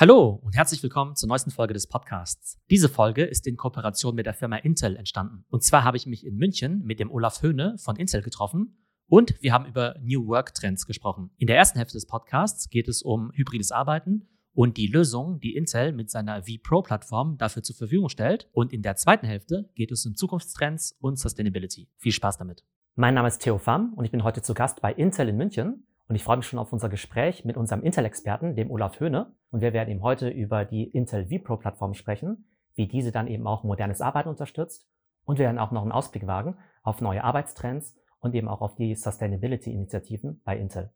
Hallo und herzlich willkommen zur neuesten Folge des Podcasts. Diese Folge ist in Kooperation mit der Firma Intel entstanden. Und zwar habe ich mich in München mit dem Olaf Höhne von Intel getroffen und wir haben über New Work Trends gesprochen. In der ersten Hälfte des Podcasts geht es um hybrides Arbeiten und die Lösung, die Intel mit seiner vPro-Plattform dafür zur Verfügung stellt. Und in der zweiten Hälfte geht es um Zukunftstrends und Sustainability. Viel Spaß damit. Mein Name ist Theo Pham und ich bin heute zu Gast bei Intel in München. Und ich freue mich schon auf unser Gespräch mit unserem Intel-Experten, dem Olaf Höhne. Und wir werden eben heute über die Intel vPro-Plattform sprechen, wie diese dann eben auch modernes Arbeiten unterstützt. Und wir werden auch noch einen Ausblick wagen auf neue Arbeitstrends und eben auch auf die Sustainability-Initiativen bei Intel.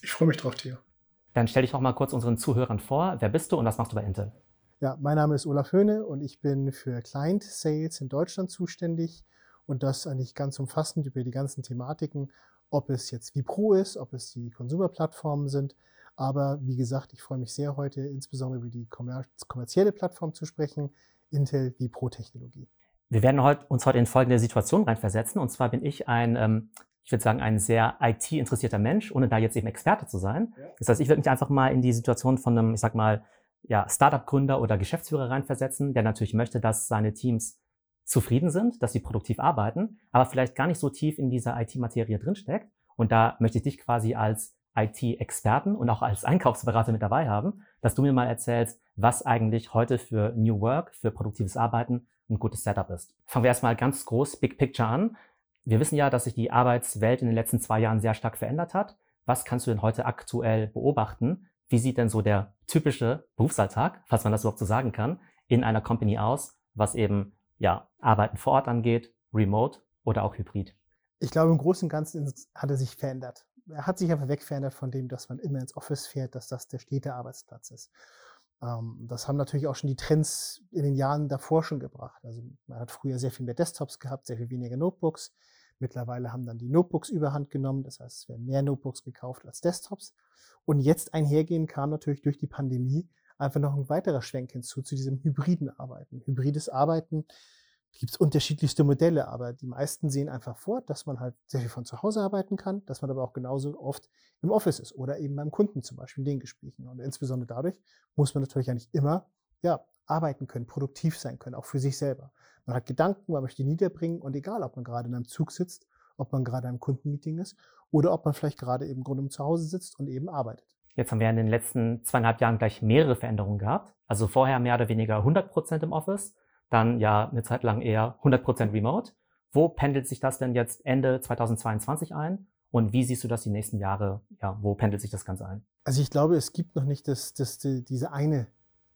Ich freue mich drauf, Theo. Dann stell dich doch mal kurz unseren Zuhörern vor. Wer bist du und was machst du bei Intel? Ja, mein Name ist Olaf Höhne und ich bin für Client Sales in Deutschland zuständig und das eigentlich ganz umfassend über die ganzen Thematiken ob es jetzt Vipro ist, ob es die Consumer-Plattformen sind. Aber wie gesagt, ich freue mich sehr heute insbesondere über die kommerzielle Plattform zu sprechen, Intel Vipro-Technologie. Wir werden uns heute in folgende Situation reinversetzen. Und zwar bin ich ein, ähm, ich würde sagen, ein sehr IT-interessierter Mensch, ohne da jetzt eben Experte zu sein. Das heißt, ich würde mich einfach mal in die Situation von einem, ich sag mal, ja, Startup-Gründer oder Geschäftsführer reinversetzen, der natürlich möchte, dass seine Teams zufrieden sind, dass sie produktiv arbeiten, aber vielleicht gar nicht so tief in dieser IT-Materie drinsteckt. Und da möchte ich dich quasi als IT-Experten und auch als Einkaufsberater mit dabei haben, dass du mir mal erzählst, was eigentlich heute für New Work, für produktives Arbeiten ein gutes Setup ist. Fangen wir erstmal ganz groß, Big Picture an. Wir wissen ja, dass sich die Arbeitswelt in den letzten zwei Jahren sehr stark verändert hat. Was kannst du denn heute aktuell beobachten? Wie sieht denn so der typische Berufsalltag, falls man das überhaupt so sagen kann, in einer Company aus, was eben ja, Arbeiten vor Ort angeht, remote oder auch hybrid? Ich glaube, im Großen und Ganzen hat er sich verändert. Er hat sich einfach wegverändert von dem, dass man immer ins Office fährt, dass das der stete Arbeitsplatz ist. Ähm, das haben natürlich auch schon die Trends in den Jahren davor schon gebracht. Also man hat früher sehr viel mehr Desktops gehabt, sehr viel weniger Notebooks. Mittlerweile haben dann die Notebooks überhand genommen. Das heißt, es werden mehr Notebooks gekauft als Desktops. Und jetzt einhergehen kam natürlich durch die Pandemie einfach noch ein weiterer Schwenk hinzu zu diesem hybriden Arbeiten. Hybrides Arbeiten gibt es unterschiedlichste Modelle, aber die meisten sehen einfach vor, dass man halt sehr viel von zu Hause arbeiten kann, dass man aber auch genauso oft im Office ist oder eben beim Kunden zum Beispiel in den Gesprächen. Und insbesondere dadurch muss man natürlich eigentlich immer ja, arbeiten können, produktiv sein können, auch für sich selber. Man hat Gedanken, man möchte die niederbringen und egal, ob man gerade in einem Zug sitzt, ob man gerade in einem Kundenmeeting ist oder ob man vielleicht gerade eben Grund zu Hause sitzt und eben arbeitet. Jetzt haben wir in den letzten zweieinhalb Jahren gleich mehrere Veränderungen gehabt. Also vorher mehr oder weniger 100 Prozent im Office, dann ja eine Zeit lang eher 100 Prozent remote. Wo pendelt sich das denn jetzt Ende 2022 ein? Und wie siehst du das die nächsten Jahre? Ja, wo pendelt sich das Ganze ein? Also ich glaube, es gibt noch nicht das, das, diese eine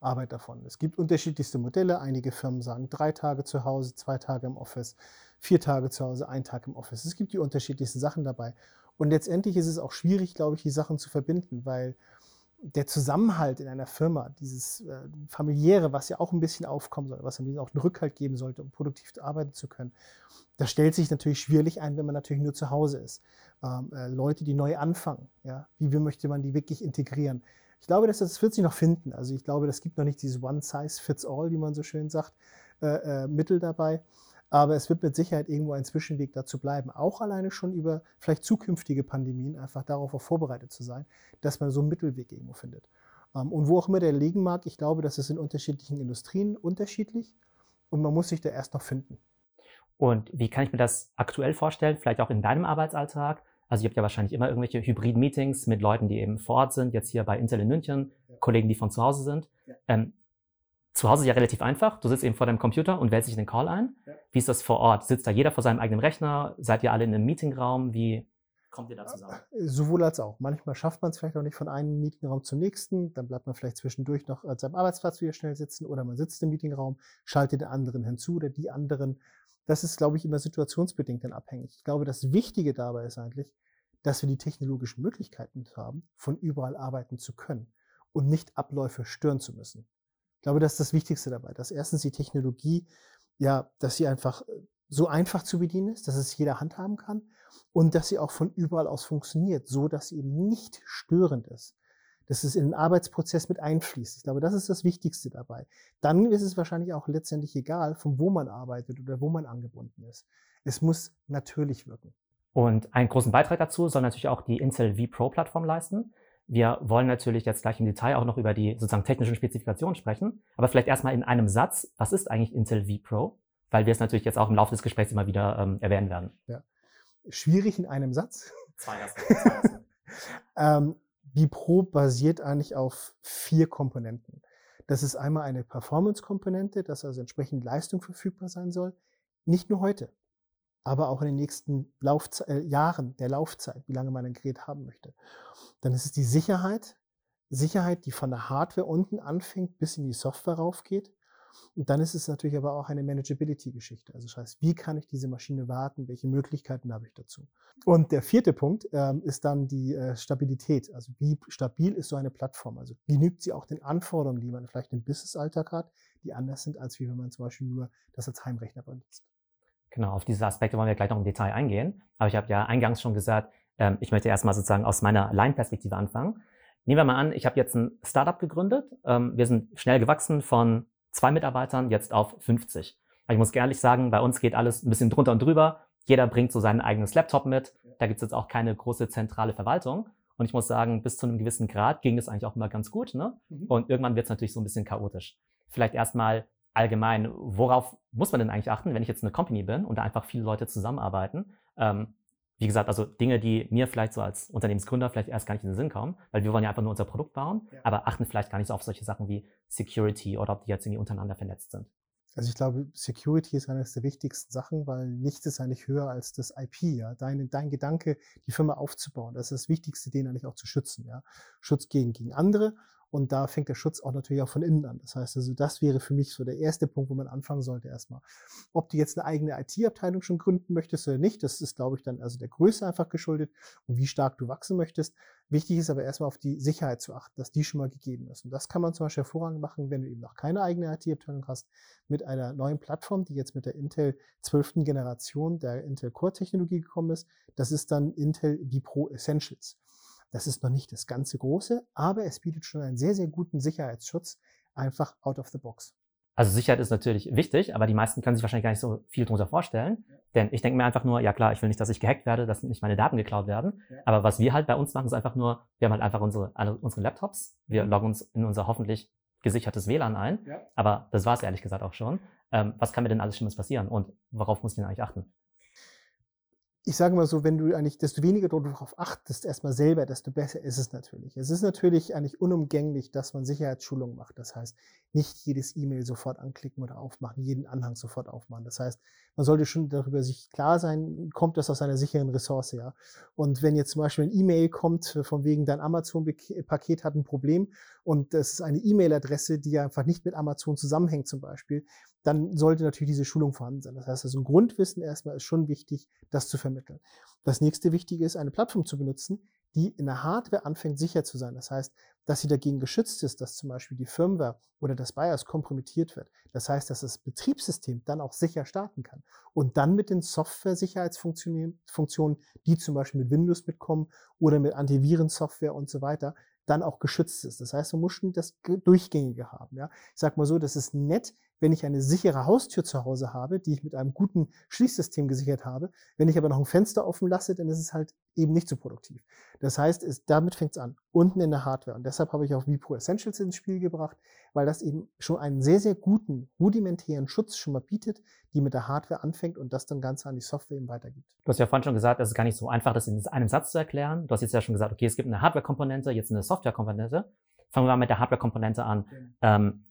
Arbeit davon. Es gibt unterschiedlichste Modelle. Einige Firmen sagen drei Tage zu Hause, zwei Tage im Office, vier Tage zu Hause, ein Tag im Office. Es gibt die unterschiedlichsten Sachen dabei. Und letztendlich ist es auch schwierig, glaube ich, die Sachen zu verbinden, weil der Zusammenhalt in einer Firma, dieses äh, familiäre, was ja auch ein bisschen aufkommen soll, was einem auch einen Rückhalt geben sollte, um produktiv arbeiten zu können, das stellt sich natürlich schwierig ein, wenn man natürlich nur zu Hause ist. Ähm, äh, Leute, die neu anfangen, ja, wie möchte man die wirklich integrieren? Ich glaube, das, das wird sich noch finden. Also ich glaube, das gibt noch nicht dieses One Size Fits All, wie man so schön sagt, äh, äh Mittel dabei. Aber es wird mit Sicherheit irgendwo ein Zwischenweg dazu bleiben, auch alleine schon über vielleicht zukünftige Pandemien einfach darauf auch vorbereitet zu sein, dass man so einen Mittelweg irgendwo findet. Ähm, und wo auch immer der liegen mag, ich glaube, das ist in unterschiedlichen Industrien unterschiedlich und man muss sich da erst noch finden. Und wie kann ich mir das aktuell vorstellen, vielleicht auch in deinem Arbeitsalltag? Also ihr habt ja wahrscheinlich immer irgendwelche Hybrid-Meetings mit Leuten, die eben vor Ort sind, jetzt hier bei Intel in München, ja. Kollegen, die von zu Hause sind. Ja. Ähm, zu Hause ist ja relativ einfach. Du sitzt eben vor deinem Computer und wählst dich in den Call ein. Ja. Wie ist das vor Ort? Sitzt da jeder vor seinem eigenen Rechner? Seid ihr alle in einem Meetingraum? Wie kommt ihr da zusammen? Äh, sowohl als auch. Manchmal schafft man es vielleicht auch nicht von einem Meetingraum zum nächsten. Dann bleibt man vielleicht zwischendurch noch an seinem Arbeitsplatz wieder schnell sitzen oder man sitzt im Meetingraum, schaltet den anderen hinzu oder die anderen. Das ist, glaube ich, immer situationsbedingt dann abhängig. Ich glaube, das Wichtige dabei ist eigentlich, dass wir die technologischen Möglichkeiten haben, von überall arbeiten zu können und nicht Abläufe stören zu müssen. Ich glaube, das ist das Wichtigste dabei, dass erstens die Technologie, ja, dass sie einfach äh, so einfach zu bedienen ist, dass es jeder handhaben kann und dass sie auch von überall aus funktioniert, so dass sie eben nicht störend ist. Dass es in den Arbeitsprozess mit einfließt. Ich glaube, das ist das Wichtigste dabei. Dann ist es wahrscheinlich auch letztendlich egal, von wo man arbeitet oder wo man angebunden ist. Es muss natürlich wirken. Und einen großen Beitrag dazu soll natürlich auch die Intel vPro-Plattform leisten. Wir wollen natürlich jetzt gleich im Detail auch noch über die sozusagen technischen Spezifikationen sprechen, aber vielleicht erstmal in einem Satz, was ist eigentlich Intel vPro? Weil wir es natürlich jetzt auch im Laufe des Gesprächs immer wieder ähm, erwähnen werden. Ja. Schwierig in einem Satz. Zwei Sätze. ähm, vPro basiert eigentlich auf vier Komponenten. Das ist einmal eine Performance-Komponente, dass also entsprechend Leistung verfügbar sein soll. Nicht nur heute, aber auch in den nächsten Laufze äh, Jahren der Laufzeit, wie lange man ein Gerät haben möchte. Dann ist es die Sicherheit. Sicherheit, die von der Hardware unten anfängt, bis in die Software raufgeht. Und dann ist es natürlich aber auch eine Manageability-Geschichte. Also das heißt, wie kann ich diese Maschine warten? Welche Möglichkeiten habe ich dazu? Und der vierte Punkt ähm, ist dann die äh, Stabilität. Also wie stabil ist so eine Plattform? Also genügt sie auch den Anforderungen, die man vielleicht im Business-Alltag hat, die anders sind, als wie wenn man zum Beispiel nur das als Heimrechner benutzt. Genau, auf diese Aspekte wollen wir gleich noch im Detail eingehen. Aber ich habe ja eingangs schon gesagt, ähm, ich möchte erstmal sozusagen aus meiner Line-Perspektive anfangen. Nehmen wir mal an, ich habe jetzt ein Startup gegründet. Ähm, wir sind schnell gewachsen von zwei Mitarbeitern jetzt auf 50. Aber ich muss ehrlich sagen, bei uns geht alles ein bisschen drunter und drüber. Jeder bringt so sein eigenes Laptop mit. Da gibt es jetzt auch keine große zentrale Verwaltung. Und ich muss sagen, bis zu einem gewissen Grad ging es eigentlich auch immer ganz gut. Ne? Mhm. Und irgendwann wird es natürlich so ein bisschen chaotisch. Vielleicht erstmal allgemein, worauf muss man denn eigentlich achten, wenn ich jetzt eine Company bin und da einfach viele Leute zusammenarbeiten? Ähm, wie gesagt, also Dinge, die mir vielleicht so als Unternehmensgründer vielleicht erst gar nicht in den Sinn kommen, weil wir wollen ja einfach nur unser Produkt bauen, ja. aber achten vielleicht gar nicht so auf solche Sachen wie Security oder ob die jetzt irgendwie untereinander vernetzt sind. Also ich glaube, Security ist eines der wichtigsten Sachen, weil nichts ist eigentlich höher als das IP, ja. Dein, dein Gedanke, die Firma aufzubauen, das ist das Wichtigste, den eigentlich auch zu schützen, ja. Schutz gegen, gegen andere und da fängt der Schutz auch natürlich auch von innen an. Das heißt also, das wäre für mich so der erste Punkt, wo man anfangen sollte erstmal. Ob du jetzt eine eigene IT-Abteilung schon gründen möchtest oder nicht, das ist, glaube ich, dann also der Größe einfach geschuldet und wie stark du wachsen möchtest. Wichtig ist aber erstmal auf die Sicherheit zu achten, dass die schon mal gegeben ist. Und das kann man zum Beispiel hervorragend machen, wenn du eben noch keine eigene IT-Abteilung hast, mit einer neuen Plattform, die jetzt mit der Intel 12. Generation der Intel Core-Technologie gekommen ist. Das ist dann Intel vPro Essentials. Das ist noch nicht das ganze Große, aber es bietet schon einen sehr, sehr guten Sicherheitsschutz, einfach out of the box. Also Sicherheit ist natürlich wichtig, aber die meisten können sich wahrscheinlich gar nicht so viel darunter vorstellen. Ja. Denn ich denke mir einfach nur, ja klar, ich will nicht, dass ich gehackt werde, dass nicht meine Daten geklaut werden. Ja. Aber was wir halt bei uns machen, ist einfach nur, wir haben halt einfach unsere, unsere Laptops, wir loggen uns in unser hoffentlich gesichertes WLAN ein. Ja. Aber das war es ehrlich gesagt auch schon. Ähm, was kann mir denn alles Schlimmes passieren und worauf muss ich denn eigentlich achten? Ich sage mal so, wenn du eigentlich, desto weniger du darauf achtest, erstmal selber, desto besser ist es natürlich. Es ist natürlich eigentlich unumgänglich, dass man Sicherheitsschulungen macht. Das heißt, nicht jedes E-Mail sofort anklicken oder aufmachen, jeden Anhang sofort aufmachen. Das heißt, man sollte schon darüber sich klar sein, kommt das aus einer sicheren Ressource, ja. Und wenn jetzt zum Beispiel ein E-Mail kommt, von wegen dein Amazon-Paket hat ein Problem und das ist eine E-Mail-Adresse, die einfach nicht mit Amazon zusammenhängt zum Beispiel, dann sollte natürlich diese Schulung vorhanden sein. Das heißt, also ein Grundwissen erstmal ist schon wichtig, das zu vermitteln. Das nächste Wichtige ist, eine Plattform zu benutzen, die in der Hardware anfängt sicher zu sein. Das heißt, dass sie dagegen geschützt ist, dass zum Beispiel die Firmware oder das BIOS kompromittiert wird. Das heißt, dass das Betriebssystem dann auch sicher starten kann. Und dann mit den Software-Sicherheitsfunktionen, die zum Beispiel mit Windows mitkommen oder mit Antivirensoftware und so weiter, dann auch geschützt ist. Das heißt, man muss schon das Durchgängige haben. Ja? Ich sage mal so, das ist nett, wenn ich eine sichere Haustür zu Hause habe, die ich mit einem guten Schließsystem gesichert habe. Wenn ich aber noch ein Fenster offen lasse, dann ist es halt eben nicht so produktiv. Das heißt, es, damit fängt es an, unten in der Hardware. Und deshalb habe ich auch vPro Essentials ins Spiel gebracht, weil das eben schon einen sehr, sehr guten, rudimentären Schutz schon mal bietet, die mit der Hardware anfängt und das dann ganz an die Software eben weitergibt. Du hast ja vorhin schon gesagt, es ist gar nicht so einfach, das in einem Satz zu erklären. Du hast jetzt ja schon gesagt, okay, es gibt eine Hardware-Komponente, jetzt eine Software-Komponente. Fangen wir mal mit der Hardware-Komponente an. Okay. Ähm,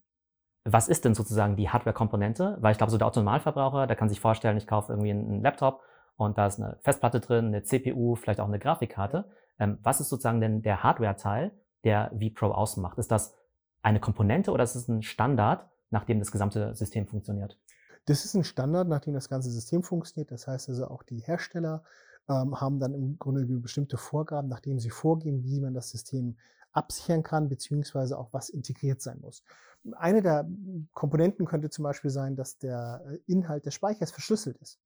was ist denn sozusagen die Hardware-Komponente? Weil ich glaube, so der Autonomalverbraucher, der kann sich vorstellen, ich kaufe irgendwie einen Laptop und da ist eine Festplatte drin, eine CPU, vielleicht auch eine Grafikkarte. Ähm, was ist sozusagen denn der Hardware-Teil, der vPro ausmacht? Ist das eine Komponente oder ist es ein Standard, nach dem das gesamte System funktioniert? Das ist ein Standard, nach dem das ganze System funktioniert. Das heißt also auch die Hersteller ähm, haben dann im Grunde bestimmte Vorgaben, nachdem sie vorgehen, wie man das System absichern kann, beziehungsweise auch was integriert sein muss. Eine der Komponenten könnte zum Beispiel sein, dass der äh, Inhalt des Speichers verschlüsselt ist.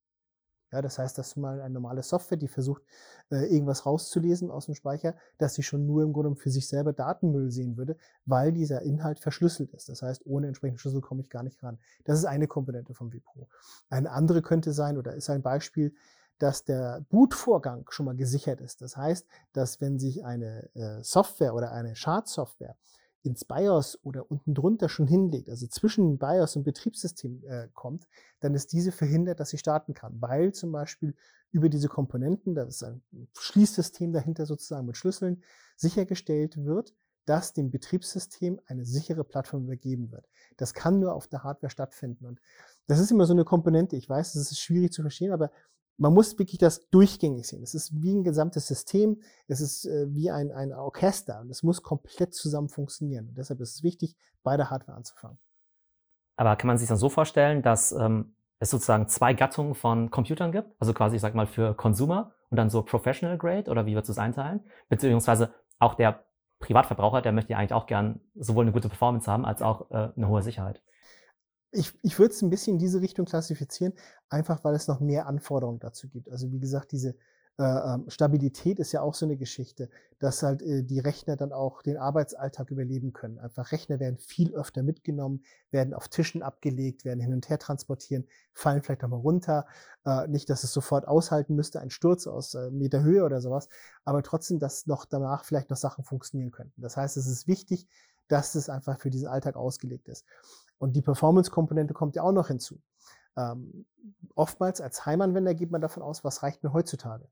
Ja, das heißt, dass mal eine normale Software, die versucht, äh, irgendwas rauszulesen aus dem Speicher, dass sie schon nur im Grunde für sich selber Datenmüll sehen würde, weil dieser Inhalt verschlüsselt ist. Das heißt, ohne entsprechenden Schlüssel komme ich gar nicht ran. Das ist eine Komponente vom vPro. Eine andere könnte sein oder ist ein Beispiel, dass der Bootvorgang schon mal gesichert ist. Das heißt, dass wenn sich eine äh, Software oder eine Schadsoftware ins BIOS oder unten drunter schon hinlegt, also zwischen BIOS und Betriebssystem äh, kommt, dann ist diese verhindert, dass sie starten kann, weil zum Beispiel über diese Komponenten, da ist ein Schließsystem dahinter sozusagen mit Schlüsseln, sichergestellt wird, dass dem Betriebssystem eine sichere Plattform übergeben wird. Das kann nur auf der Hardware stattfinden. Und das ist immer so eine Komponente. Ich weiß, das ist schwierig zu verstehen, aber man muss wirklich das durchgängig sehen. Es ist wie ein gesamtes System, es ist äh, wie ein, ein Orchester und es muss komplett zusammen funktionieren. Und deshalb ist es wichtig, bei der Hardware anzufangen. Aber kann man sich dann so vorstellen, dass ähm, es sozusagen zwei Gattungen von Computern gibt? Also quasi, ich sag mal, für Consumer und dann so Professional Grade oder wie würdest du es einteilen? Beziehungsweise auch der Privatverbraucher, der möchte ja eigentlich auch gern sowohl eine gute Performance haben als auch äh, eine hohe Sicherheit ich, ich würde es ein bisschen in diese Richtung klassifizieren, einfach weil es noch mehr Anforderungen dazu gibt. Also wie gesagt, diese äh, ähm, Stabilität ist ja auch so eine Geschichte, dass halt äh, die Rechner dann auch den Arbeitsalltag überleben können. Einfach Rechner werden viel öfter mitgenommen, werden auf Tischen abgelegt, werden hin und her transportieren, fallen vielleicht auch mal runter. Äh, nicht, dass es sofort aushalten müsste, ein Sturz aus äh, Meter Höhe oder sowas, aber trotzdem, dass noch danach vielleicht noch Sachen funktionieren könnten. Das heißt, es ist wichtig, dass es einfach für diesen Alltag ausgelegt ist. Und die Performance-Komponente kommt ja auch noch hinzu. Ähm, oftmals als Heimanwender geht man davon aus, was reicht mir heutzutage.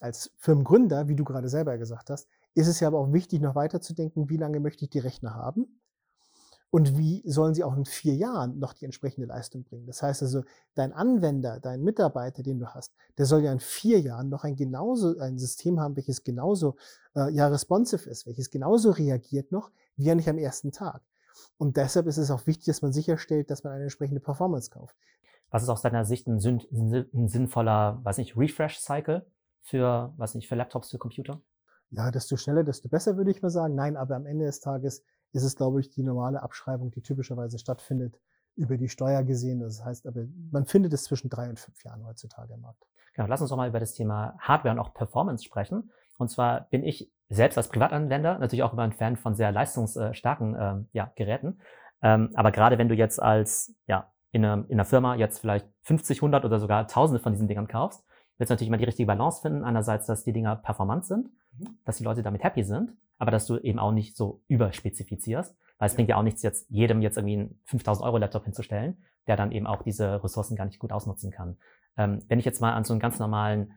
Als Firmengründer, wie du gerade selber gesagt hast, ist es ja aber auch wichtig, noch weiter zu denken, wie lange möchte ich die Rechner haben und wie sollen sie auch in vier Jahren noch die entsprechende Leistung bringen. Das heißt also, dein Anwender, dein Mitarbeiter, den du hast, der soll ja in vier Jahren noch ein genauso ein System haben, welches genauso äh, ja responsive ist, welches genauso reagiert noch, wie er nicht am ersten Tag. Und deshalb ist es auch wichtig, dass man sicherstellt, dass man eine entsprechende Performance kauft. Was ist aus deiner Sicht ein, ein sinnvoller, weiß nicht, Refresh-Cycle für, weiß nicht, für Laptops, für Computer? Ja, desto schneller, desto besser, würde ich mal sagen. Nein, aber am Ende des Tages ist es, glaube ich, die normale Abschreibung, die typischerweise stattfindet, über die Steuer gesehen. Das heißt aber, man findet es zwischen drei und fünf Jahren heutzutage im Markt. Genau, lass uns doch mal über das Thema Hardware und auch Performance sprechen. Und zwar bin ich selbst als Privatanwender natürlich auch immer ein Fan von sehr leistungsstarken ähm, ja, Geräten. Ähm, aber gerade wenn du jetzt als, ja, in, einer, in einer Firma jetzt vielleicht 50, 100 oder sogar Tausende von diesen Dingern kaufst, willst du natürlich immer die richtige Balance finden. Einerseits, dass die Dinger performant sind, mhm. dass die Leute damit happy sind, aber dass du eben auch nicht so überspezifizierst. Weil es ja. bringt ja auch nichts, jetzt jedem jetzt irgendwie einen 5000 Euro Laptop hinzustellen, der dann eben auch diese Ressourcen gar nicht gut ausnutzen kann. Ähm, wenn ich jetzt mal an so einen ganz normalen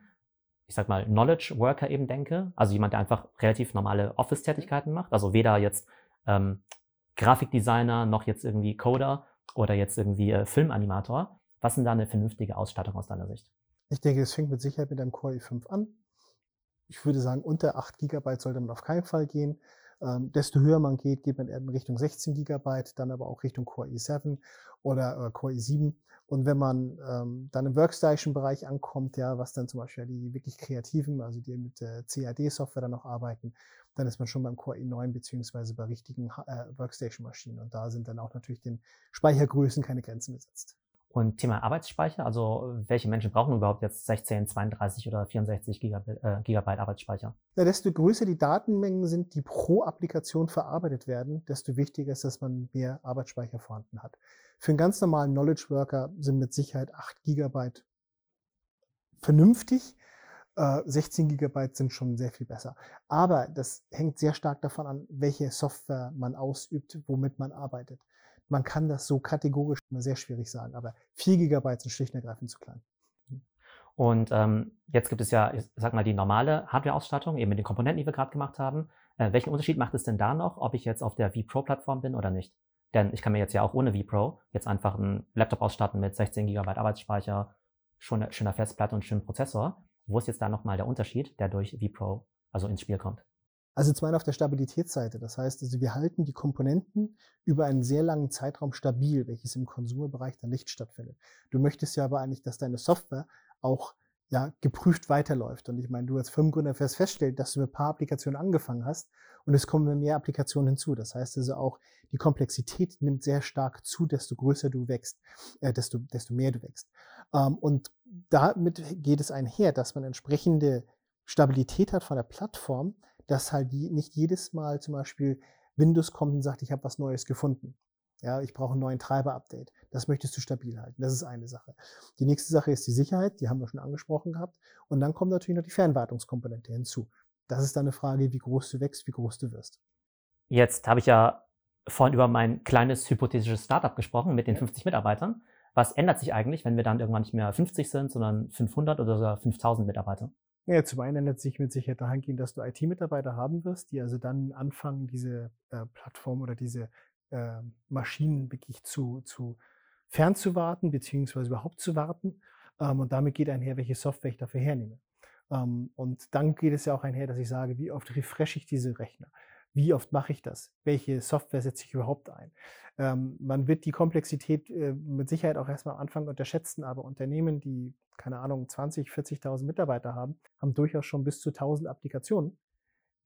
ich sag mal, Knowledge Worker eben denke, also jemand, der einfach relativ normale Office-Tätigkeiten macht, also weder jetzt ähm, Grafikdesigner noch jetzt irgendwie Coder oder jetzt irgendwie äh, Filmanimator. Was sind da eine vernünftige Ausstattung aus deiner Sicht? Ich denke, es fängt mit Sicherheit mit einem Core i5 an. Ich würde sagen, unter 8 GB sollte man auf keinen Fall gehen. Ähm, desto höher man geht, geht man in Richtung 16 GB, dann aber auch Richtung Core i7 oder äh, Core i7. Und wenn man ähm, dann im Workstation-Bereich ankommt, ja, was dann zum Beispiel die wirklich kreativen, also die mit äh, CAD-Software dann noch arbeiten, dann ist man schon beim Core i9 beziehungsweise bei richtigen äh, Workstation-Maschinen. Und da sind dann auch natürlich den Speichergrößen keine Grenzen gesetzt. Und Thema Arbeitsspeicher, also welche Menschen brauchen überhaupt jetzt 16, 32 oder 64 Gigabyte, äh, Gigabyte Arbeitsspeicher? Ja, desto größer die Datenmengen sind, die pro Applikation verarbeitet werden, desto wichtiger ist, dass man mehr Arbeitsspeicher vorhanden hat. Für einen ganz normalen Knowledge Worker sind mit Sicherheit 8 Gigabyte vernünftig. 16 äh, Gigabyte sind schon sehr viel besser. Aber das hängt sehr stark davon an, welche Software man ausübt, womit man arbeitet. Man kann das so kategorisch immer sehr schwierig sagen, aber 4 Gigabyte sind schlicht und ergreifend zu klein. Und ähm, jetzt gibt es ja, ich sag mal, die normale Hardware-Ausstattung, eben mit den Komponenten, die wir gerade gemacht haben. Äh, welchen Unterschied macht es denn da noch, ob ich jetzt auf der vPro-Plattform bin oder nicht? Denn ich kann mir jetzt ja auch ohne vPro jetzt einfach einen Laptop ausstatten mit 16 GB Arbeitsspeicher, schon schöner Festplatte und schönen Prozessor. Wo ist jetzt da nochmal der Unterschied, der durch vPro also ins Spiel kommt? Also zum einen auf der Stabilitätsseite. Das heißt, also wir halten die Komponenten über einen sehr langen Zeitraum stabil, welches im Konsumerbereich dann nicht stattfindet. Du möchtest ja aber eigentlich, dass deine Software auch ja, geprüft weiterläuft. Und ich meine, du als Firmengründer wirst feststellen, dass du mit ein paar Applikationen angefangen hast und es kommen mehr Applikationen hinzu. Das heißt also auch, die Komplexität nimmt sehr stark zu, desto größer du wächst, äh, desto, desto mehr du wächst. Ähm, und damit geht es einher, dass man entsprechende Stabilität hat von der Plattform, dass halt nicht jedes Mal zum Beispiel Windows kommt und sagt, ich habe was Neues gefunden. Ja, ich brauche einen neuen Treiber-Update. Das möchtest du stabil halten. Das ist eine Sache. Die nächste Sache ist die Sicherheit, die haben wir schon angesprochen gehabt. Und dann kommt natürlich noch die Fernwartungskomponente hinzu. Das ist dann eine Frage, wie groß du wächst, wie groß du wirst. Jetzt habe ich ja vorhin über mein kleines hypothetisches Startup gesprochen mit den 50 Mitarbeitern. Was ändert sich eigentlich, wenn wir dann irgendwann nicht mehr 50 sind, sondern 500 oder sogar 5000 Mitarbeiter? Ja, zum einen ändert sich mit Sicherheit dahingehend, dass du IT-Mitarbeiter haben wirst, die also dann anfangen, diese äh, Plattform oder diese äh, Maschinen wirklich zu, zu fernzuwarten, beziehungsweise überhaupt zu warten. Ähm, und damit geht einher, welche Software ich dafür hernehme. Ähm, und dann geht es ja auch einher, dass ich sage, wie oft refreshe ich diese Rechner? Wie oft mache ich das? Welche Software setze ich überhaupt ein? Ähm, man wird die Komplexität äh, mit Sicherheit auch erstmal am Anfang unterschätzen, aber Unternehmen, die, keine Ahnung, 20, 40.000 Mitarbeiter haben, haben durchaus schon bis zu 1000 Applikationen,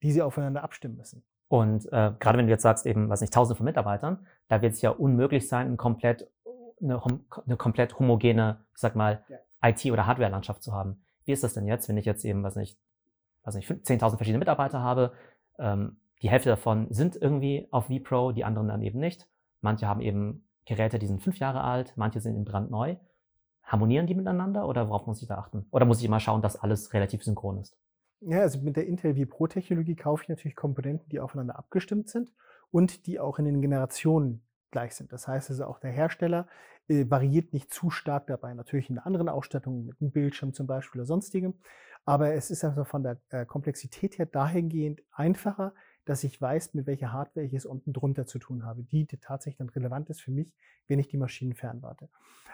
die sie aufeinander abstimmen müssen. Und äh, gerade wenn du jetzt sagst, eben, was nicht, tausende von Mitarbeitern, da wird es ja unmöglich sein, ein komplett, eine, eine komplett homogene, ich sag mal, ja. IT- oder Hardware-Landschaft zu haben. Wie ist das denn jetzt, wenn ich jetzt eben, was nicht, was nicht, 10.000 verschiedene Mitarbeiter habe, ähm, die Hälfte davon sind irgendwie auf vPro, die anderen dann eben nicht. Manche haben eben Geräte, die sind fünf Jahre alt, manche sind eben brandneu. Harmonieren die miteinander oder worauf muss ich da achten? Oder muss ich immer schauen, dass alles relativ synchron ist? Ja, also mit der Intel vPro-Technologie kaufe ich natürlich Komponenten, die aufeinander abgestimmt sind und die auch in den Generationen gleich sind. Das heißt also auch der Hersteller äh, variiert nicht zu stark dabei. Natürlich in anderen Ausstattungen mit einem Bildschirm zum Beispiel oder sonstigem. Aber es ist also von der äh, Komplexität her dahingehend einfacher, dass ich weiß, mit welcher Hardware ich es unten drunter zu tun habe, die tatsächlich dann relevant ist für mich, wenn ich die Maschinen fernwarte.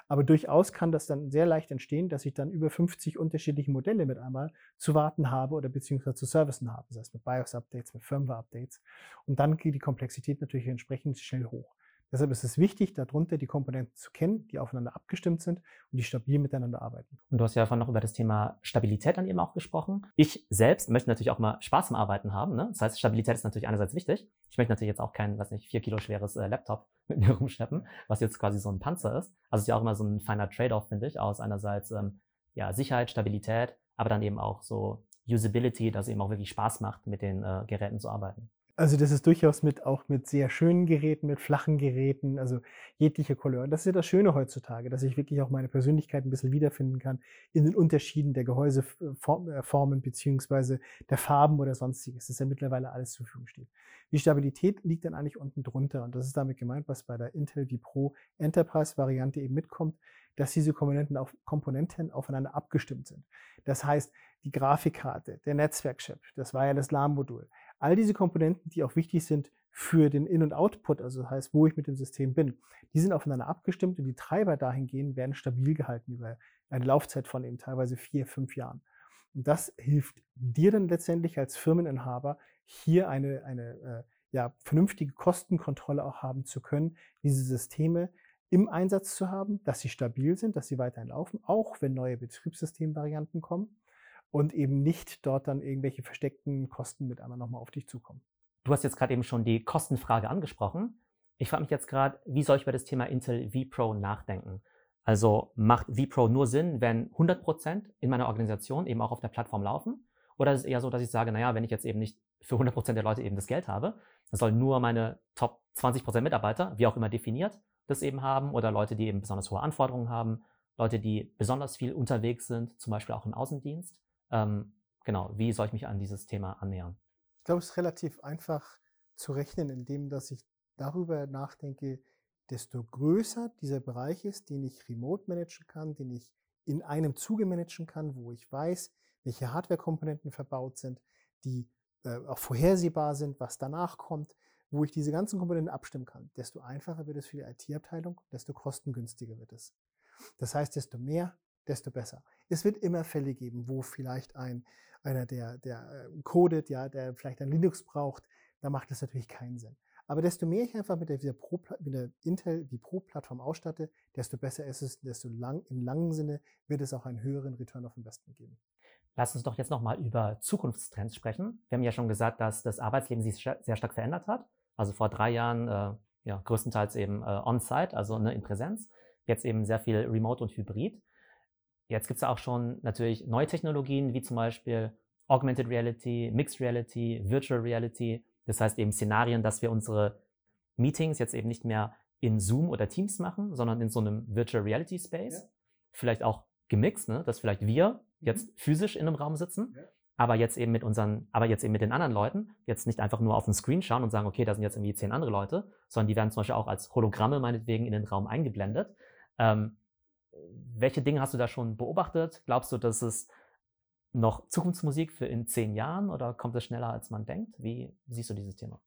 Aber durchaus kann das dann sehr leicht entstehen, dass ich dann über 50 unterschiedliche Modelle mit einmal zu warten habe oder beziehungsweise zu servicen habe, das heißt mit BIOS-Updates, mit Firmware-Updates. Und dann geht die Komplexität natürlich entsprechend schnell hoch. Deshalb ist es wichtig, darunter die Komponenten zu kennen, die aufeinander abgestimmt sind und die stabil miteinander arbeiten. Und du hast ja vorhin noch über das Thema Stabilität dann eben auch gesprochen. Ich selbst möchte natürlich auch mal Spaß am Arbeiten haben. Ne? Das heißt, Stabilität ist natürlich einerseits wichtig. Ich möchte natürlich jetzt auch kein, was nicht, vier Kilo schweres äh, Laptop mit mir rumschleppen, was jetzt quasi so ein Panzer ist. Also es ist ja auch immer so ein feiner Trade-off, finde ich, aus einerseits ähm, ja, Sicherheit, Stabilität, aber dann eben auch so Usability, dass es eben auch wirklich Spaß macht, mit den äh, Geräten zu arbeiten. Also das ist durchaus mit auch mit sehr schönen Geräten, mit flachen Geräten, also jegliche Couleur. Das ist ja das Schöne heutzutage, dass ich wirklich auch meine Persönlichkeit ein bisschen wiederfinden kann in den Unterschieden der Gehäuseformen beziehungsweise der Farben oder sonstiges. Das ja mittlerweile alles zur Verfügung steht. Die Stabilität liegt dann eigentlich unten drunter und das ist damit gemeint, was bei der Intel Pro Enterprise Variante eben mitkommt, dass diese Komponenten, auf, Komponenten aufeinander abgestimmt sind. Das heißt, die Grafikkarte, der Netzwerkchip, das Wireless LAN-Modul, All diese Komponenten, die auch wichtig sind für den In- und Output, also das heißt, wo ich mit dem System bin, die sind aufeinander abgestimmt und die Treiber dahingehend werden stabil gehalten über eine Laufzeit von eben teilweise vier, fünf Jahren. Und das hilft dir dann letztendlich als Firmeninhaber, hier eine, eine äh, ja, vernünftige Kostenkontrolle auch haben zu können, diese Systeme im Einsatz zu haben, dass sie stabil sind, dass sie weiterhin laufen, auch wenn neue Betriebssystemvarianten kommen und eben nicht dort dann irgendwelche versteckten Kosten mit einmal nochmal auf dich zukommen. Du hast jetzt gerade eben schon die Kostenfrage angesprochen. Ich frage mich jetzt gerade, wie soll ich über das Thema Intel vPro nachdenken? Also macht vPro nur Sinn, wenn 100% in meiner Organisation eben auch auf der Plattform laufen? Oder ist es eher so, dass ich sage, naja, wenn ich jetzt eben nicht für 100% der Leute eben das Geld habe, dann sollen nur meine Top 20% Mitarbeiter, wie auch immer definiert, das eben haben oder Leute, die eben besonders hohe Anforderungen haben, Leute, die besonders viel unterwegs sind, zum Beispiel auch im Außendienst. Ähm, genau, wie soll ich mich an dieses Thema annähern? Ich glaube, es ist relativ einfach zu rechnen, indem dass ich darüber nachdenke, desto größer dieser Bereich ist, den ich remote managen kann, den ich in einem Zuge managen kann, wo ich weiß, welche Hardware-Komponenten verbaut sind, die äh, auch vorhersehbar sind, was danach kommt, wo ich diese ganzen Komponenten abstimmen kann, desto einfacher wird es für die IT-Abteilung, desto kostengünstiger wird es. Das heißt, desto mehr desto besser. Es wird immer Fälle geben, wo vielleicht ein, einer, der, der äh, codet, ja, der vielleicht ein Linux braucht, da macht das natürlich keinen Sinn. Aber desto mehr ich einfach mit der, Pro, mit der Intel die Pro-Plattform ausstatte, desto besser ist es, desto lang, im langen Sinne wird es auch einen höheren Return of Investment geben. Lass uns doch jetzt nochmal über Zukunftstrends sprechen. Wir haben ja schon gesagt, dass das Arbeitsleben sich sehr stark verändert hat. Also vor drei Jahren äh, ja, größtenteils eben äh, on-site, also ne, in Präsenz. Jetzt eben sehr viel remote und hybrid. Jetzt gibt es auch schon natürlich neue Technologien, wie zum Beispiel Augmented Reality, Mixed Reality, Virtual Reality. Das heißt eben Szenarien, dass wir unsere Meetings jetzt eben nicht mehr in Zoom oder Teams machen, sondern in so einem Virtual Reality Space. Ja. Vielleicht auch gemixt, ne? dass vielleicht wir mhm. jetzt physisch in einem Raum sitzen, ja. aber jetzt eben mit unseren, aber jetzt eben mit den anderen Leuten, jetzt nicht einfach nur auf den Screen schauen und sagen, okay, da sind jetzt irgendwie zehn andere Leute, sondern die werden zum Beispiel auch als Hologramme meinetwegen in den Raum eingeblendet. Ähm, welche Dinge hast du da schon beobachtet? Glaubst du, dass es noch Zukunftsmusik für in zehn Jahren oder kommt es schneller, als man denkt? Wie siehst du dieses Thema?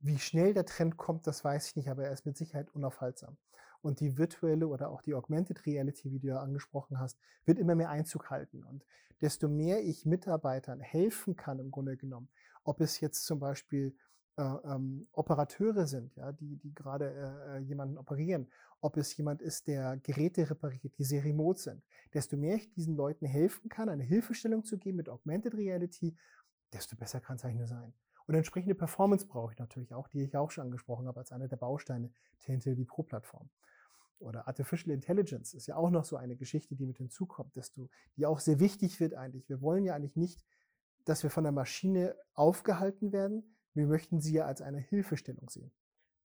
Wie schnell der Trend kommt, das weiß ich nicht, aber er ist mit Sicherheit unaufhaltsam. Und die virtuelle oder auch die Augmented Reality, wie du ja angesprochen hast, wird immer mehr Einzug halten. Und desto mehr ich Mitarbeitern helfen kann, im Grunde genommen, ob es jetzt zum Beispiel äh, ähm, Operateure sind, ja, die, die gerade äh, äh, jemanden operieren, ob es jemand ist, der Geräte repariert, die sehr remote sind. Desto mehr ich diesen Leuten helfen kann, eine Hilfestellung zu geben mit Augmented Reality, desto besser kann es eigentlich nur sein. Und entsprechende Performance brauche ich natürlich auch, die ich auch schon angesprochen habe, als einer der Bausteine der Intel Pro Plattform. Oder Artificial Intelligence ist ja auch noch so eine Geschichte, die mit hinzukommt, desto, die auch sehr wichtig wird eigentlich. Wir wollen ja eigentlich nicht, dass wir von der Maschine aufgehalten werden. Wir möchten sie ja als eine Hilfestellung sehen.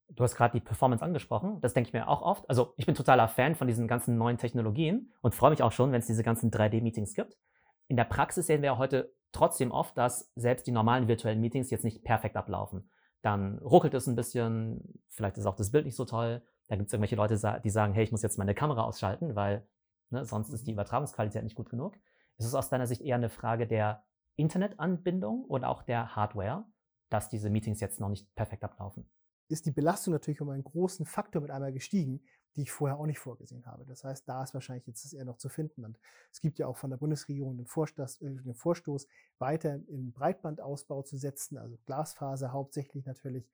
Du hast gerade die Performance angesprochen. Das denke ich mir auch oft. Also ich bin totaler Fan von diesen ganzen neuen Technologien und freue mich auch schon, wenn es diese ganzen 3D-Meetings gibt. In der Praxis sehen wir ja heute trotzdem oft, dass selbst die normalen virtuellen Meetings jetzt nicht perfekt ablaufen. Dann ruckelt es ein bisschen, vielleicht ist auch das Bild nicht so toll. Da gibt es irgendwelche Leute, die sagen, hey, ich muss jetzt meine Kamera ausschalten, weil ne, sonst ist die mhm. Übertragungsqualität nicht gut genug. Ist es aus deiner Sicht eher eine Frage der Internetanbindung oder auch der Hardware, dass diese Meetings jetzt noch nicht perfekt ablaufen? Ist die Belastung natürlich um einen großen Faktor mit einmal gestiegen, die ich vorher auch nicht vorgesehen habe. Das heißt, da ist wahrscheinlich jetzt das eher noch zu finden. Und es gibt ja auch von der Bundesregierung den Vorstoß, äh, den Vorstoß weiter in Breitbandausbau zu setzen, also Glasfaser hauptsächlich natürlich.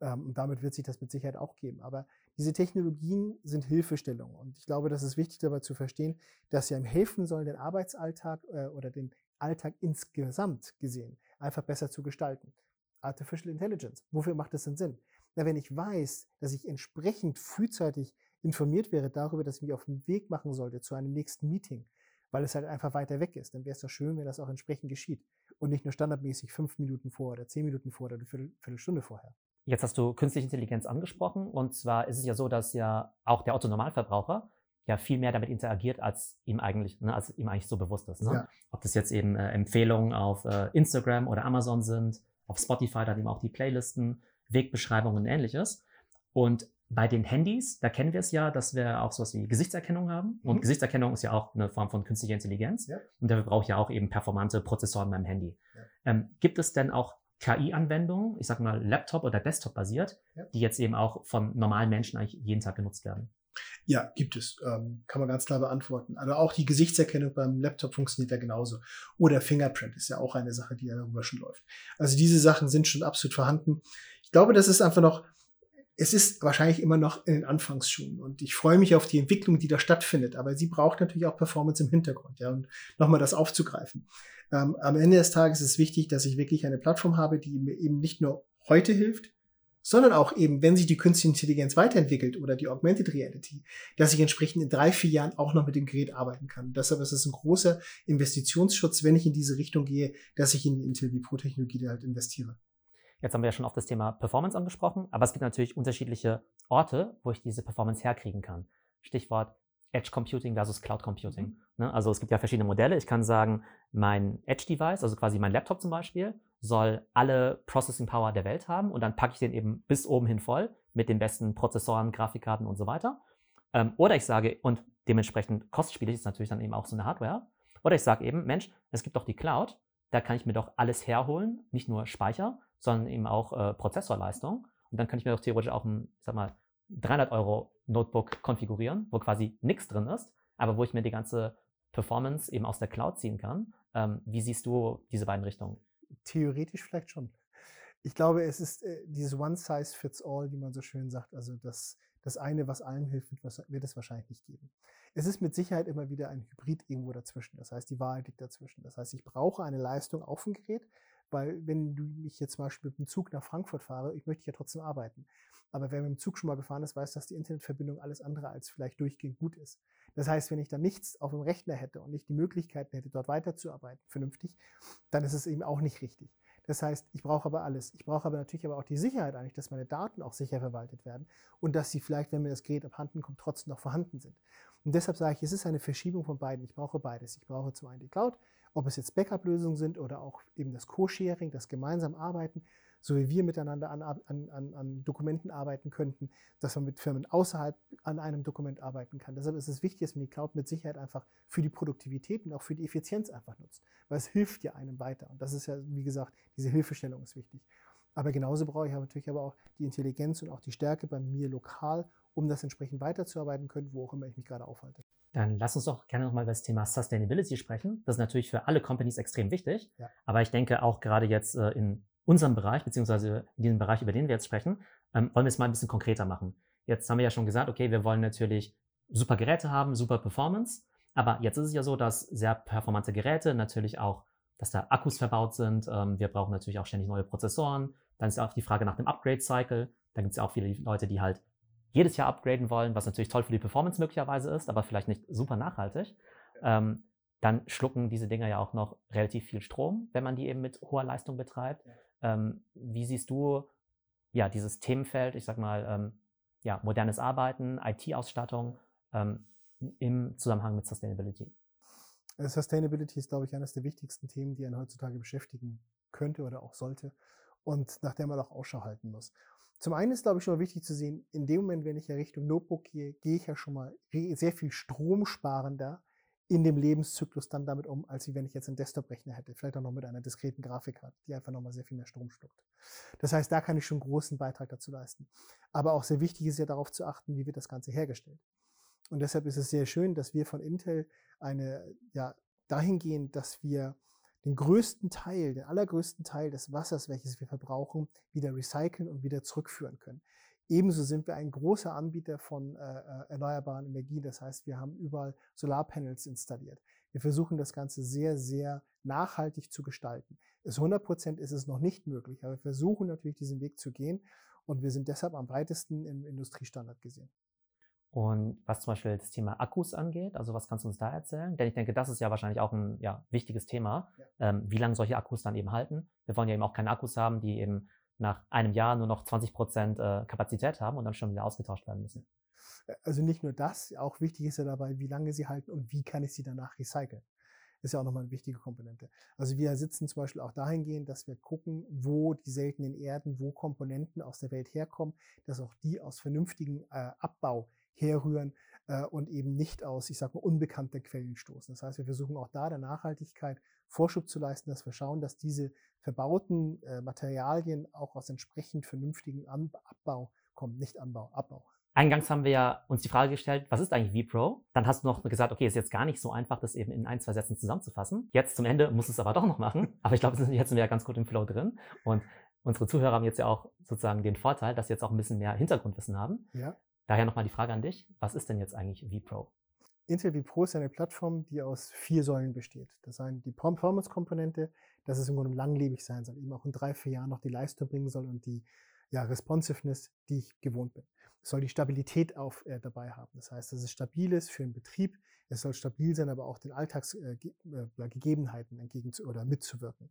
Ähm, und damit wird sich das mit Sicherheit auch geben. Aber diese Technologien sind Hilfestellungen. Und ich glaube, das ist wichtig dabei zu verstehen, dass sie einem helfen sollen, den Arbeitsalltag äh, oder den Alltag insgesamt gesehen einfach besser zu gestalten. Artificial Intelligence, wofür macht das denn Sinn? Na, wenn ich weiß, dass ich entsprechend frühzeitig informiert wäre darüber, dass ich mich auf den Weg machen sollte zu einem nächsten Meeting, weil es halt einfach weiter weg ist, dann wäre es doch schön, wenn das auch entsprechend geschieht und nicht nur standardmäßig fünf Minuten vor oder zehn Minuten vor oder eine Viertelstunde vorher. Jetzt hast du künstliche Intelligenz angesprochen und zwar ist es ja so, dass ja auch der Autonormalverbraucher ja viel mehr damit interagiert, als ihm eigentlich, ne, als ihm eigentlich so bewusst ist. Ne? Ja. Ob das jetzt eben äh, Empfehlungen auf äh, Instagram oder Amazon sind, auf Spotify dann eben auch die Playlisten, Wegbeschreibungen und ähnliches. Und bei den Handys, da kennen wir es ja, dass wir auch sowas wie Gesichtserkennung haben. Und mhm. Gesichtserkennung ist ja auch eine Form von künstlicher Intelligenz. Ja. Und dafür brauche ich ja auch eben performante Prozessoren beim Handy. Ja. Ähm, gibt es denn auch KI-Anwendungen, ich sag mal Laptop- oder Desktop-basiert, ja. die jetzt eben auch von normalen Menschen eigentlich jeden Tag genutzt werden? Ja, gibt es. Ähm, kann man ganz klar beantworten. Also auch die Gesichtserkennung beim Laptop funktioniert ja genauso. Oder Fingerprint ist ja auch eine Sache, die darüber schon läuft. Also diese Sachen sind schon absolut vorhanden. Ich glaube, das ist einfach noch es ist wahrscheinlich immer noch in den Anfangsschuhen und ich freue mich auf die Entwicklung, die da stattfindet. Aber sie braucht natürlich auch Performance im Hintergrund, ja, und nochmal das aufzugreifen. Ähm, am Ende des Tages ist es wichtig, dass ich wirklich eine Plattform habe, die mir eben nicht nur heute hilft, sondern auch eben, wenn sich die künstliche Intelligenz weiterentwickelt oder die Augmented Reality, dass ich entsprechend in drei, vier Jahren auch noch mit dem Gerät arbeiten kann. Deshalb ist es ein großer Investitionsschutz, wenn ich in diese Richtung gehe, dass ich in die Intel Pro Technologie halt investiere. Jetzt haben wir ja schon oft das Thema Performance angesprochen, aber es gibt natürlich unterschiedliche Orte, wo ich diese Performance herkriegen kann. Stichwort Edge Computing versus Cloud Computing. Mhm. Ne? Also es gibt ja verschiedene Modelle. Ich kann sagen, mein Edge Device, also quasi mein Laptop zum Beispiel, soll alle Processing Power der Welt haben und dann packe ich den eben bis oben hin voll mit den besten Prozessoren, Grafikkarten und so weiter. Ähm, oder ich sage, und dementsprechend kostspielig ist natürlich dann eben auch so eine Hardware. Oder ich sage eben, Mensch, es gibt doch die Cloud, da kann ich mir doch alles herholen, nicht nur Speicher, sondern eben auch äh, Prozessorleistung. Und dann kann ich mir doch theoretisch auch ein, ich sag mal, 300 Euro Notebook konfigurieren, wo quasi nichts drin ist, aber wo ich mir die ganze Performance eben aus der Cloud ziehen kann. Ähm, wie siehst du diese beiden Richtungen? Theoretisch vielleicht schon. Ich glaube, es ist äh, dieses One Size Fits All, wie man so schön sagt. Also das, das eine, was allen hilft, wird es wahrscheinlich nicht geben. Es ist mit Sicherheit immer wieder ein Hybrid irgendwo dazwischen. Das heißt, die Wahrheit liegt dazwischen. Das heißt, ich brauche eine Leistung auf dem Gerät, weil wenn du mich jetzt zum Beispiel mit dem Zug nach Frankfurt fahre, ich möchte ja trotzdem arbeiten. Aber wer mit dem Zug schon mal gefahren ist, weiß, dass die Internetverbindung alles andere als vielleicht durchgehend gut ist. Das heißt, wenn ich dann nichts auf dem Rechner hätte und nicht die Möglichkeiten hätte, dort weiterzuarbeiten, vernünftig, dann ist es eben auch nicht richtig. Das heißt, ich brauche aber alles. Ich brauche aber natürlich aber auch die Sicherheit eigentlich, dass meine Daten auch sicher verwaltet werden und dass sie vielleicht, wenn mir das Gerät abhanden kommt, trotzdem noch vorhanden sind. Und deshalb sage ich, es ist eine Verschiebung von beiden. Ich brauche beides. Ich brauche zum einen die Cloud, ob es jetzt Backup-Lösungen sind oder auch eben das Co-Sharing, das gemeinsam Arbeiten, so wie wir miteinander an, an, an, an, Dokumenten arbeiten könnten, dass man mit Firmen außerhalb an einem Dokument arbeiten kann. Deshalb ist es wichtig, dass man die Cloud mit Sicherheit einfach für die Produktivität und auch für die Effizienz einfach nutzt, weil es hilft ja einem weiter. Und das ist ja, wie gesagt, diese Hilfestellung ist wichtig. Aber genauso brauche ich natürlich aber auch die Intelligenz und auch die Stärke bei mir lokal, um das entsprechend weiterzuarbeiten können, wo auch immer ich mich gerade aufhalte. Dann lass uns doch gerne nochmal über das Thema Sustainability sprechen. Das ist natürlich für alle Companies extrem wichtig. Ja. Aber ich denke auch gerade jetzt äh, in unserem Bereich, beziehungsweise in diesem Bereich, über den wir jetzt sprechen, ähm, wollen wir es mal ein bisschen konkreter machen. Jetzt haben wir ja schon gesagt, okay, wir wollen natürlich super Geräte haben, super Performance. Aber jetzt ist es ja so, dass sehr performante Geräte natürlich auch, dass da Akkus verbaut sind. Ähm, wir brauchen natürlich auch ständig neue Prozessoren. Dann ist ja auch die Frage nach dem Upgrade-Cycle. Da gibt es ja auch viele Leute, die halt jedes Jahr upgraden wollen, was natürlich toll für die Performance möglicherweise ist, aber vielleicht nicht super nachhaltig. Ähm, dann schlucken diese Dinger ja auch noch relativ viel Strom, wenn man die eben mit hoher Leistung betreibt. Ähm, wie siehst du ja dieses Themenfeld, ich sag mal, ähm, ja, modernes Arbeiten, IT-Ausstattung ähm, im Zusammenhang mit Sustainability? Äh, Sustainability ist, glaube ich, eines der wichtigsten Themen, die einen heutzutage beschäftigen könnte oder auch sollte und nach der man auch Ausschau halten muss. Zum einen ist, glaube ich, schon mal wichtig zu sehen, in dem Moment, wenn ich ja Richtung Notebook gehe, gehe ich ja schon mal sehr viel stromsparender in dem Lebenszyklus dann damit um, als wenn ich jetzt einen Desktop-Rechner hätte, vielleicht auch noch mit einer diskreten Grafikkarte, die einfach nochmal sehr viel mehr Strom schluckt. Das heißt, da kann ich schon einen großen Beitrag dazu leisten. Aber auch sehr wichtig ist ja darauf zu achten, wie wird das Ganze hergestellt. Und deshalb ist es sehr schön, dass wir von Intel eine, ja, dahingehend, dass wir den größten Teil, den allergrößten Teil des Wassers, welches wir verbrauchen, wieder recyceln und wieder zurückführen können. Ebenso sind wir ein großer Anbieter von äh, äh, erneuerbaren Energien. Das heißt, wir haben überall Solarpanels installiert. Wir versuchen das Ganze sehr, sehr nachhaltig zu gestalten. Bis 100 Prozent ist es noch nicht möglich, aber wir versuchen natürlich diesen Weg zu gehen und wir sind deshalb am weitesten im Industriestandard gesehen. Und was zum Beispiel das Thema Akkus angeht, also was kannst du uns da erzählen? Denn ich denke, das ist ja wahrscheinlich auch ein ja, wichtiges Thema, ja. ähm, wie lange solche Akkus dann eben halten. Wir wollen ja eben auch keine Akkus haben, die eben nach einem Jahr nur noch 20 Prozent äh, Kapazität haben und dann schon wieder ausgetauscht werden müssen. Also nicht nur das, auch wichtig ist ja dabei, wie lange sie halten und wie kann ich sie danach recyceln. Ist ja auch nochmal eine wichtige Komponente. Also wir sitzen zum Beispiel auch dahingehend, dass wir gucken, wo die seltenen Erden, wo Komponenten aus der Welt herkommen, dass auch die aus vernünftigem äh, Abbau herrühren äh, und eben nicht aus, ich sag mal, unbekannter Quellen stoßen. Das heißt, wir versuchen auch da der Nachhaltigkeit Vorschub zu leisten, dass wir schauen, dass diese verbauten äh, Materialien auch aus entsprechend vernünftigen An Abbau kommen, nicht Anbau, Abbau. Eingangs haben wir ja uns die Frage gestellt, was ist eigentlich vPro? Dann hast du noch gesagt, okay, ist jetzt gar nicht so einfach, das eben in ein, zwei Sätzen zusammenzufassen. Jetzt zum Ende muss es aber doch noch machen. Aber ich glaube, jetzt sind wir ja ganz gut im Flow drin. Und unsere Zuhörer haben jetzt ja auch sozusagen den Vorteil, dass sie jetzt auch ein bisschen mehr Hintergrundwissen haben. Ja. Daher nochmal die Frage an dich, was ist denn jetzt eigentlich vPro? Intel vPro ist eine Plattform, die aus vier Säulen besteht. Das ist die Performance-Komponente, dass es im Grunde langlebig sein soll, eben auch in drei, vier Jahren noch die Leistung bringen soll und die ja, Responsiveness, die ich gewohnt bin. Es soll die Stabilität auf, äh, dabei haben. Das heißt, dass es stabil ist für den Betrieb. Es soll stabil sein, aber auch den Alltagsgegebenheiten äh, äh, entgegen oder mitzuwirken.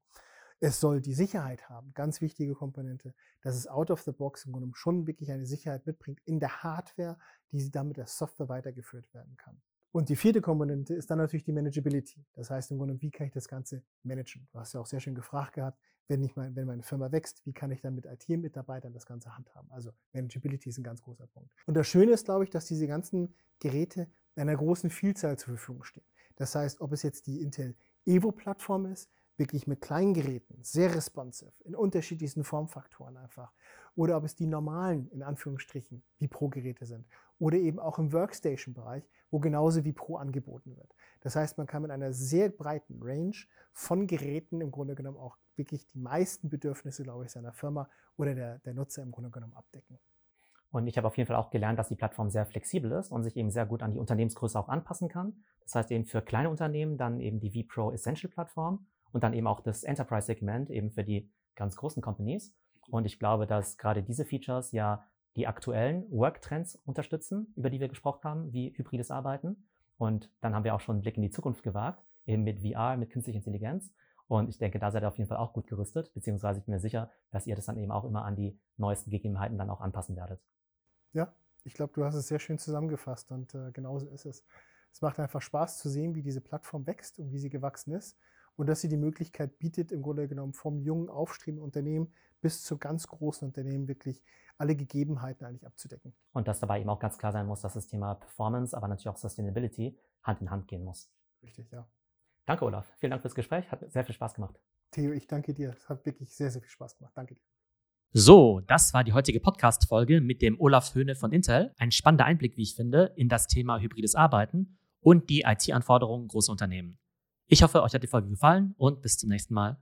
Es soll die Sicherheit haben, ganz wichtige Komponente, dass es out of the box im Grunde schon wirklich eine Sicherheit mitbringt in der Hardware, die dann mit der Software weitergeführt werden kann. Und die vierte Komponente ist dann natürlich die Manageability. Das heißt im Grunde, wie kann ich das Ganze managen? Du hast ja auch sehr schön gefragt gehabt, wenn, ich mein, wenn meine Firma wächst, wie kann ich dann mit IT-Mitarbeitern das Ganze handhaben? Also Manageability ist ein ganz großer Punkt. Und das Schöne ist, glaube ich, dass diese ganzen Geräte einer großen Vielzahl zur Verfügung stehen. Das heißt, ob es jetzt die Intel Evo-Plattform ist, wirklich mit kleinen Geräten, sehr responsive, in unterschiedlichsten Formfaktoren einfach. Oder ob es die normalen, in Anführungsstrichen, wie Pro-Geräte sind. Oder eben auch im Workstation-Bereich, wo genauso wie Pro angeboten wird. Das heißt, man kann mit einer sehr breiten Range von Geräten im Grunde genommen auch wirklich die meisten Bedürfnisse, glaube ich, seiner Firma oder der, der Nutzer im Grunde genommen abdecken. Und ich habe auf jeden Fall auch gelernt, dass die Plattform sehr flexibel ist und sich eben sehr gut an die Unternehmensgröße auch anpassen kann. Das heißt eben für kleine Unternehmen dann eben die vPro Essential Plattform und dann eben auch das Enterprise-Segment eben für die ganz großen Companies. Und ich glaube, dass gerade diese Features ja die aktuellen Work-Trends unterstützen, über die wir gesprochen haben, wie hybrides Arbeiten. Und dann haben wir auch schon einen Blick in die Zukunft gewagt, eben mit VR, mit künstlicher Intelligenz. Und ich denke, da seid ihr auf jeden Fall auch gut gerüstet, beziehungsweise ich bin mir sicher, dass ihr das dann eben auch immer an die neuesten Gegebenheiten dann auch anpassen werdet. Ja, ich glaube, du hast es sehr schön zusammengefasst und äh, genauso ist es. Es macht einfach Spaß zu sehen, wie diese Plattform wächst und wie sie gewachsen ist und dass sie die Möglichkeit bietet, im Grunde genommen vom jungen, aufstrebenden Unternehmen bis zu ganz großen Unternehmen wirklich alle Gegebenheiten eigentlich abzudecken. Und dass dabei eben auch ganz klar sein muss, dass das Thema Performance, aber natürlich auch Sustainability Hand in Hand gehen muss. Richtig, ja. Danke, Olaf. Vielen Dank fürs Gespräch. Hat sehr viel Spaß gemacht. Theo, ich danke dir. Es hat wirklich sehr, sehr viel Spaß gemacht. Danke dir. So, das war die heutige Podcast-Folge mit dem Olaf Höhne von Intel. Ein spannender Einblick, wie ich finde, in das Thema hybrides Arbeiten und die IT-Anforderungen großer Unternehmen. Ich hoffe, euch hat die Folge gefallen und bis zum nächsten Mal.